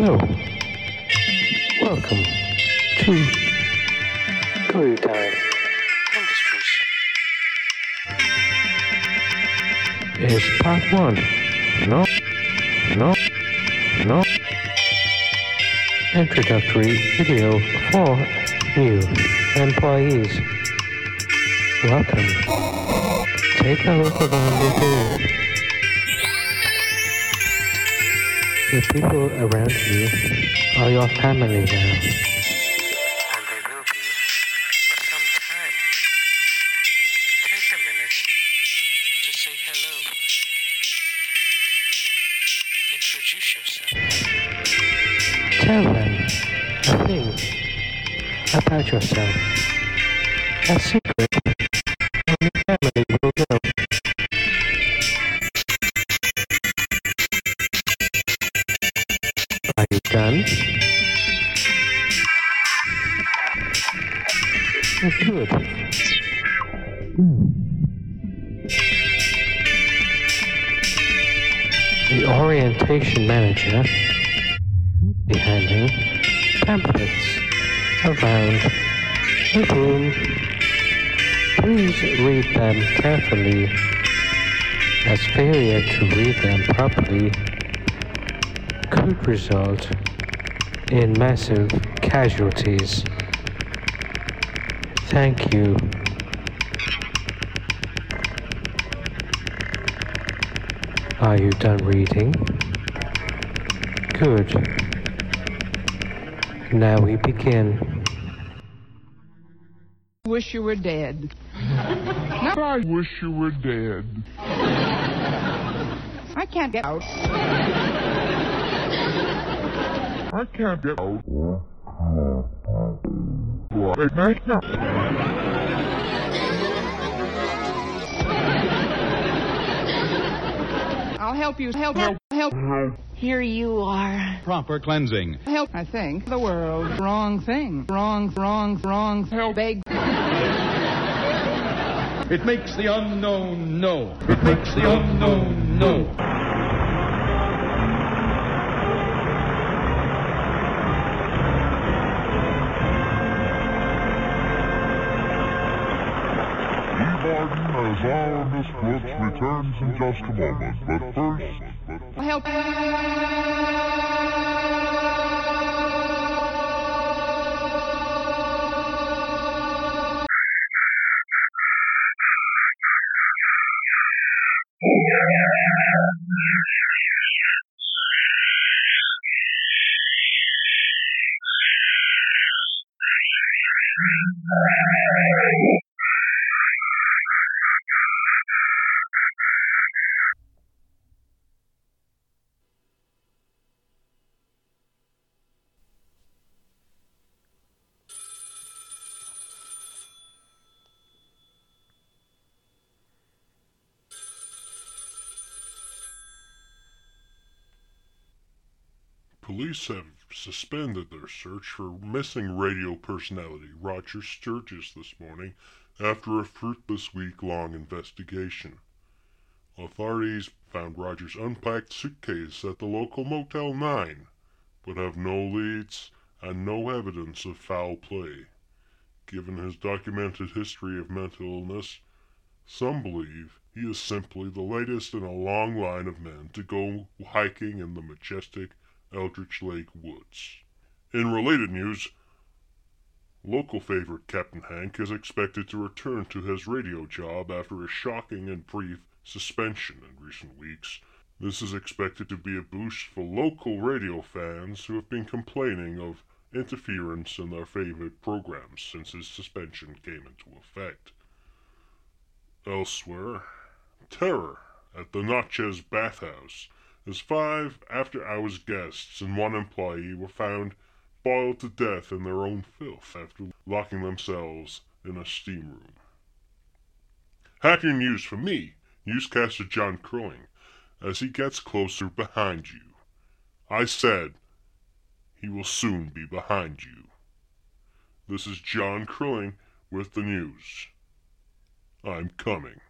Hello. Welcome to Guru Time Industries. Is part one. No. No. No. Introductory video for new employees. Welcome. Take a look around the room. The people around you are your family now. And they will be for some time. Take a minute to say hello. Introduce yourself. Tell them a thing about yourself. Orientation manager will be handing pamphlets around the room. Please read them carefully, as failure to read them properly could result in massive casualties. Thank you. Are you done reading? Good. Now we begin. wish you were dead. I wish you were dead. I can't get out. I can't get out. Right now. I'll help you. Help, help, help. Here you are. Proper cleansing. Help, I think. The world. Wrong thing. Wrong, wrong, wrong. Help. Beg. It makes the unknown know. It makes the unknown know. Our Miss Brooks returns in just a moment. But first, Help. Police have suspended their search for missing radio personality Roger Sturgis this morning after a fruitless week long investigation. Authorities found Roger's unpacked suitcase at the local Motel 9, but have no leads and no evidence of foul play. Given his documented history of mental illness, some believe he is simply the latest in a long line of men to go hiking in the majestic Eldritch Lake woods. In related news, local favorite Captain Hank is expected to return to his radio job after a shocking and brief suspension in recent weeks. This is expected to be a boost for local radio fans who have been complaining of interference in their favorite programs since his suspension came into effect. Elsewhere, terror at the Natchez bathhouse as five after hours guests and one employee were found boiled to death in their own filth after locking themselves in a steam room. Happier news for me, newscaster John Crowing, as he gets closer behind you. I said he will soon be behind you. This is John Crowing with the news. I'm coming.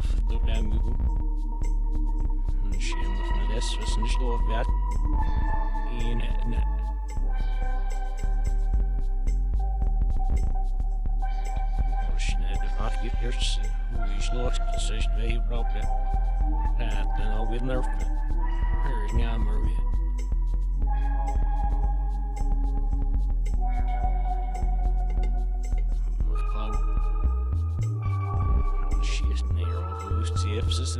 Snötskalf du damu. Schimmer na des was nicht lo vet. In. Schnell ach gibt jetzt hoe is los sich twee ropen. Dat dan al weer nerf. Er is jammer weer. Sepsis.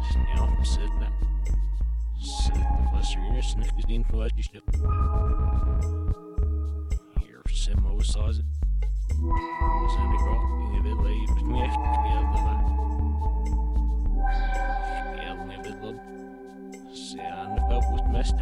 Snel zitten. Zitten was er eerst niet gezien voor wat je stuk. Hier, Simo saw it. Was aan de grond, in de leven niet echt gegeven. Geld niet bedlop. Ze aan de pub was mest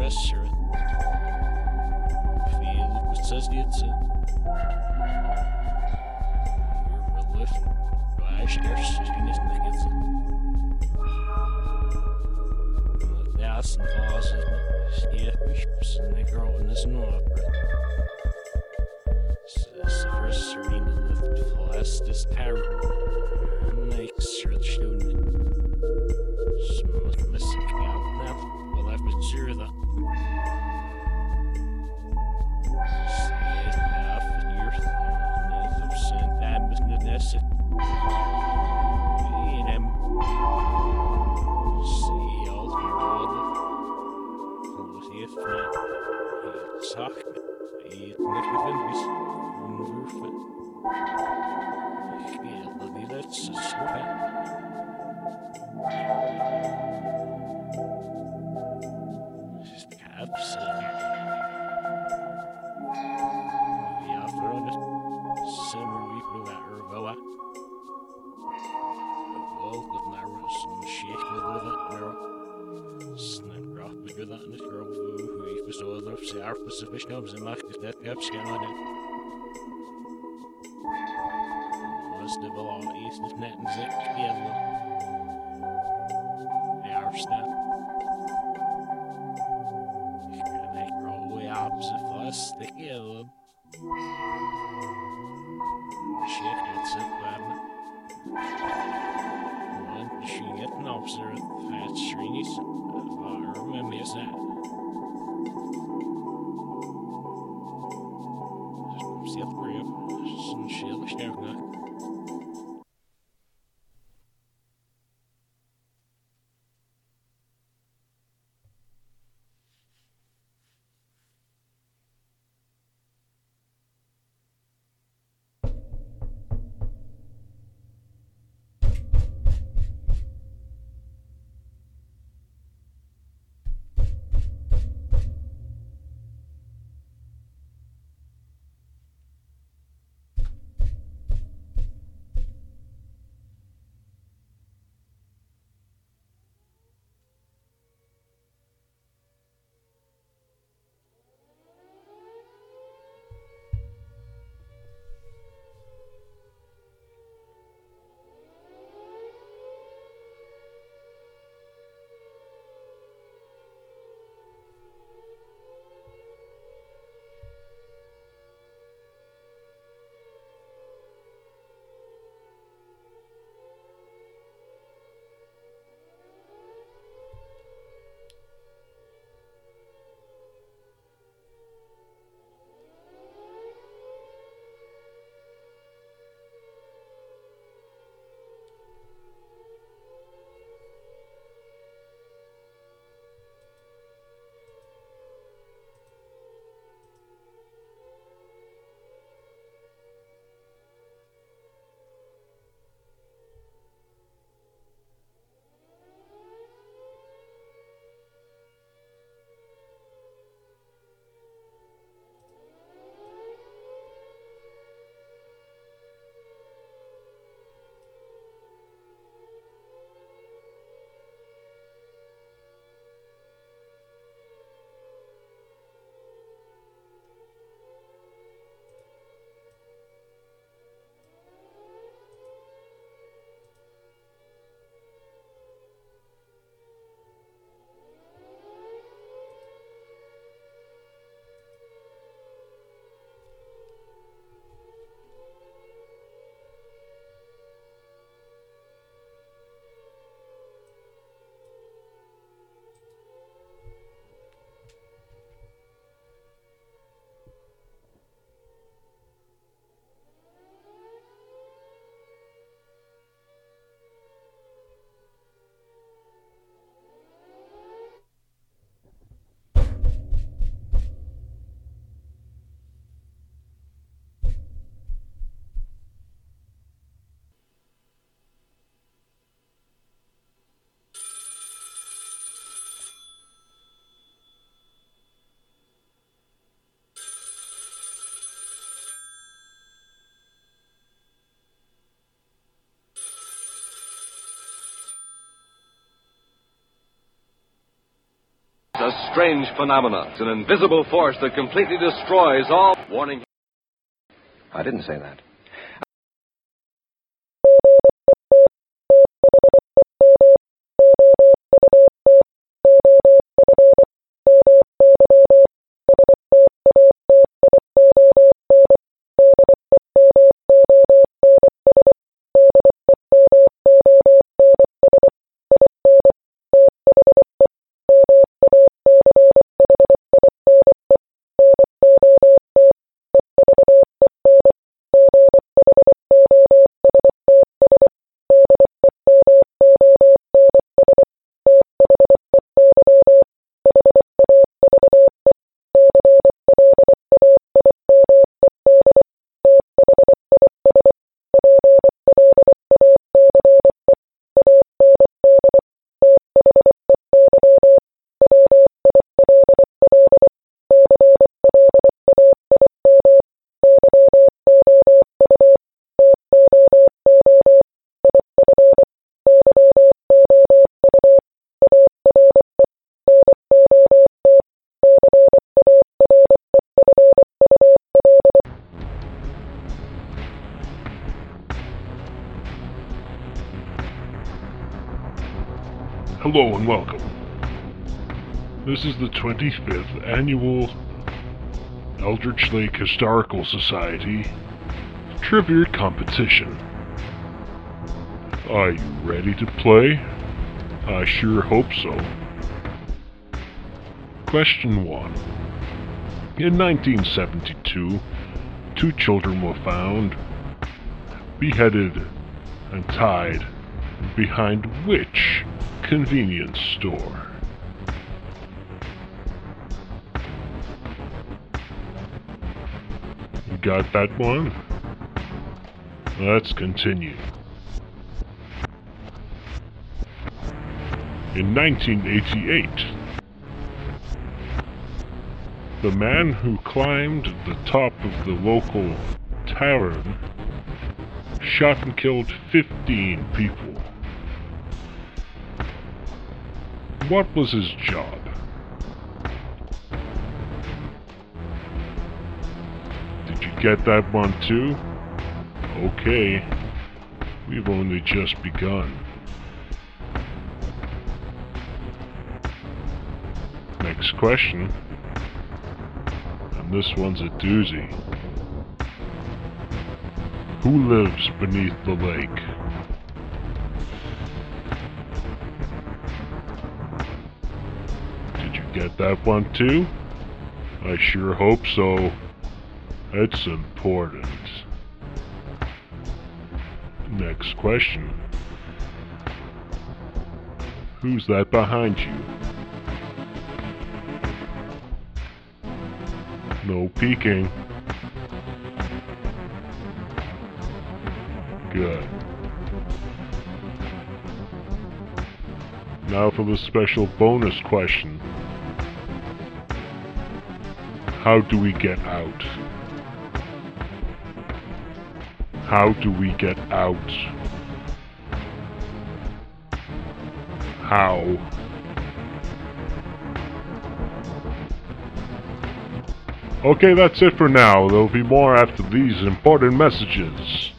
fit på resser. Fjell på says det så. We're lift. Vær skjers, dine snikker. Das and causes yeah, bishops and the girl in this. Says the first serena lift flastus terror. Makes sure the. Het zag het net is comes and macht det gap scan on it. Was väl all east of net and zick yellow. If we're some shit, strange phenomenon. It's an invisible force that completely destroys all. Warning. I didn't say that. Hello and welcome. This is the 25th annual Eldritch Lake Historical Society trivia competition. Are you ready to play? I sure hope so. Question 1. In 1972, two children were found beheaded and tied behind which convenience store? You got that one? Let's continue. In 1988, the man who climbed the top of the local tavern shot and killed 15 people. What was his job? Did you get that one too? Okay. We've only just begun. Next question. And this one's a doozy. Who lives beneath the lake? Get that one too? I sure hope so. It's important. Next question. Who's that behind you? No peeking. Good. Now for the special bonus question. How do we get out? How do we get out? How? Okay, that's it for now. There'll be more after these important messages.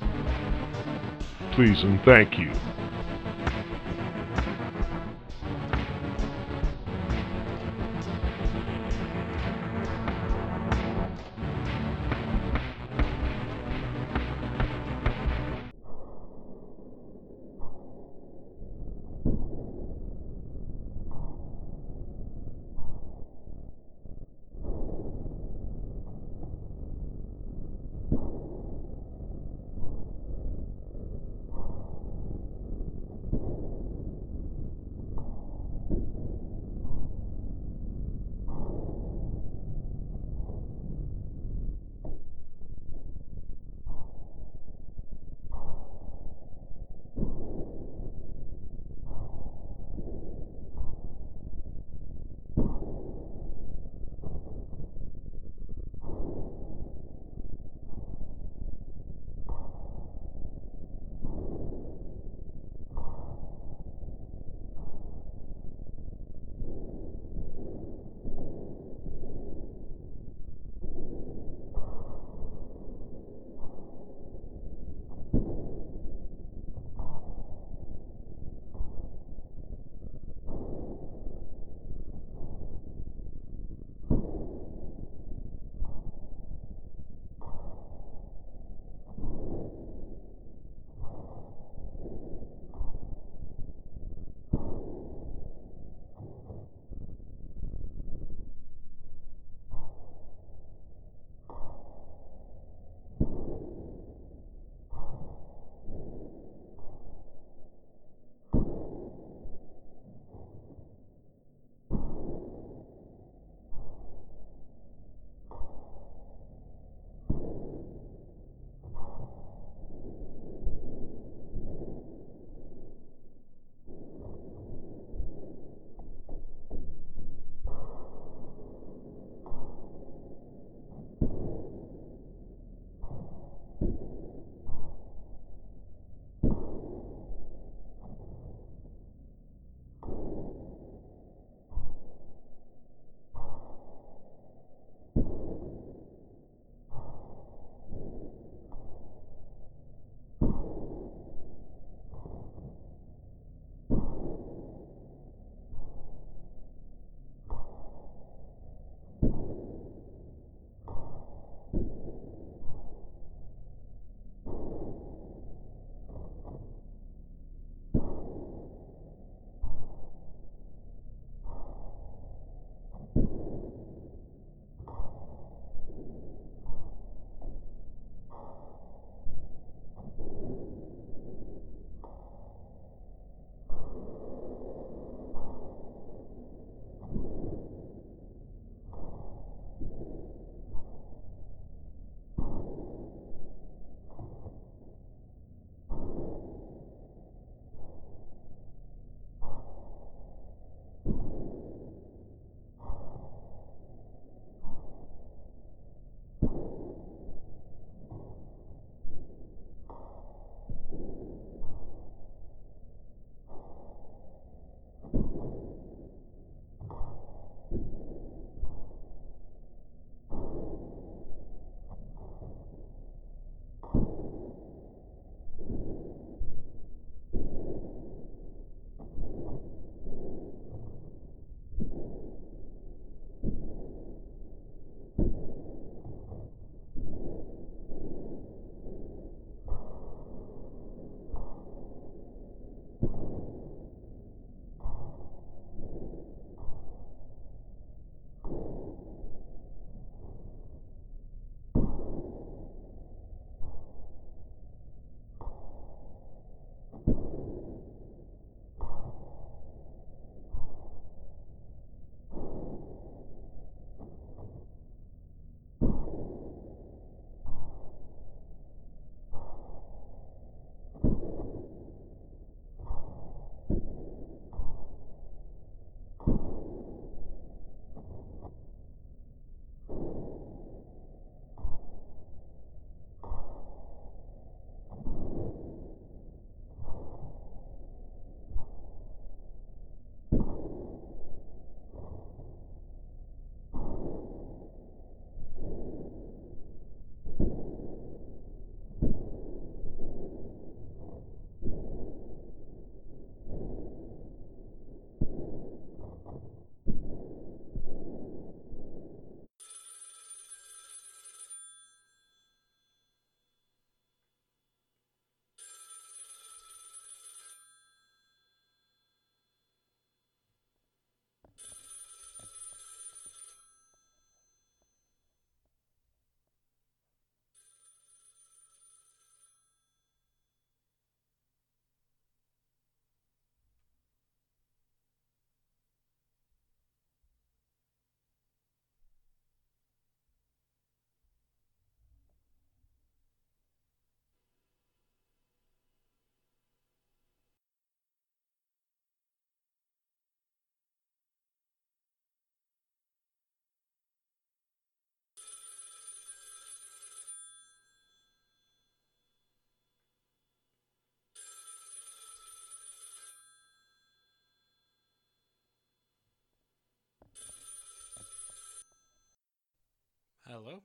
Please and thank you. Hello?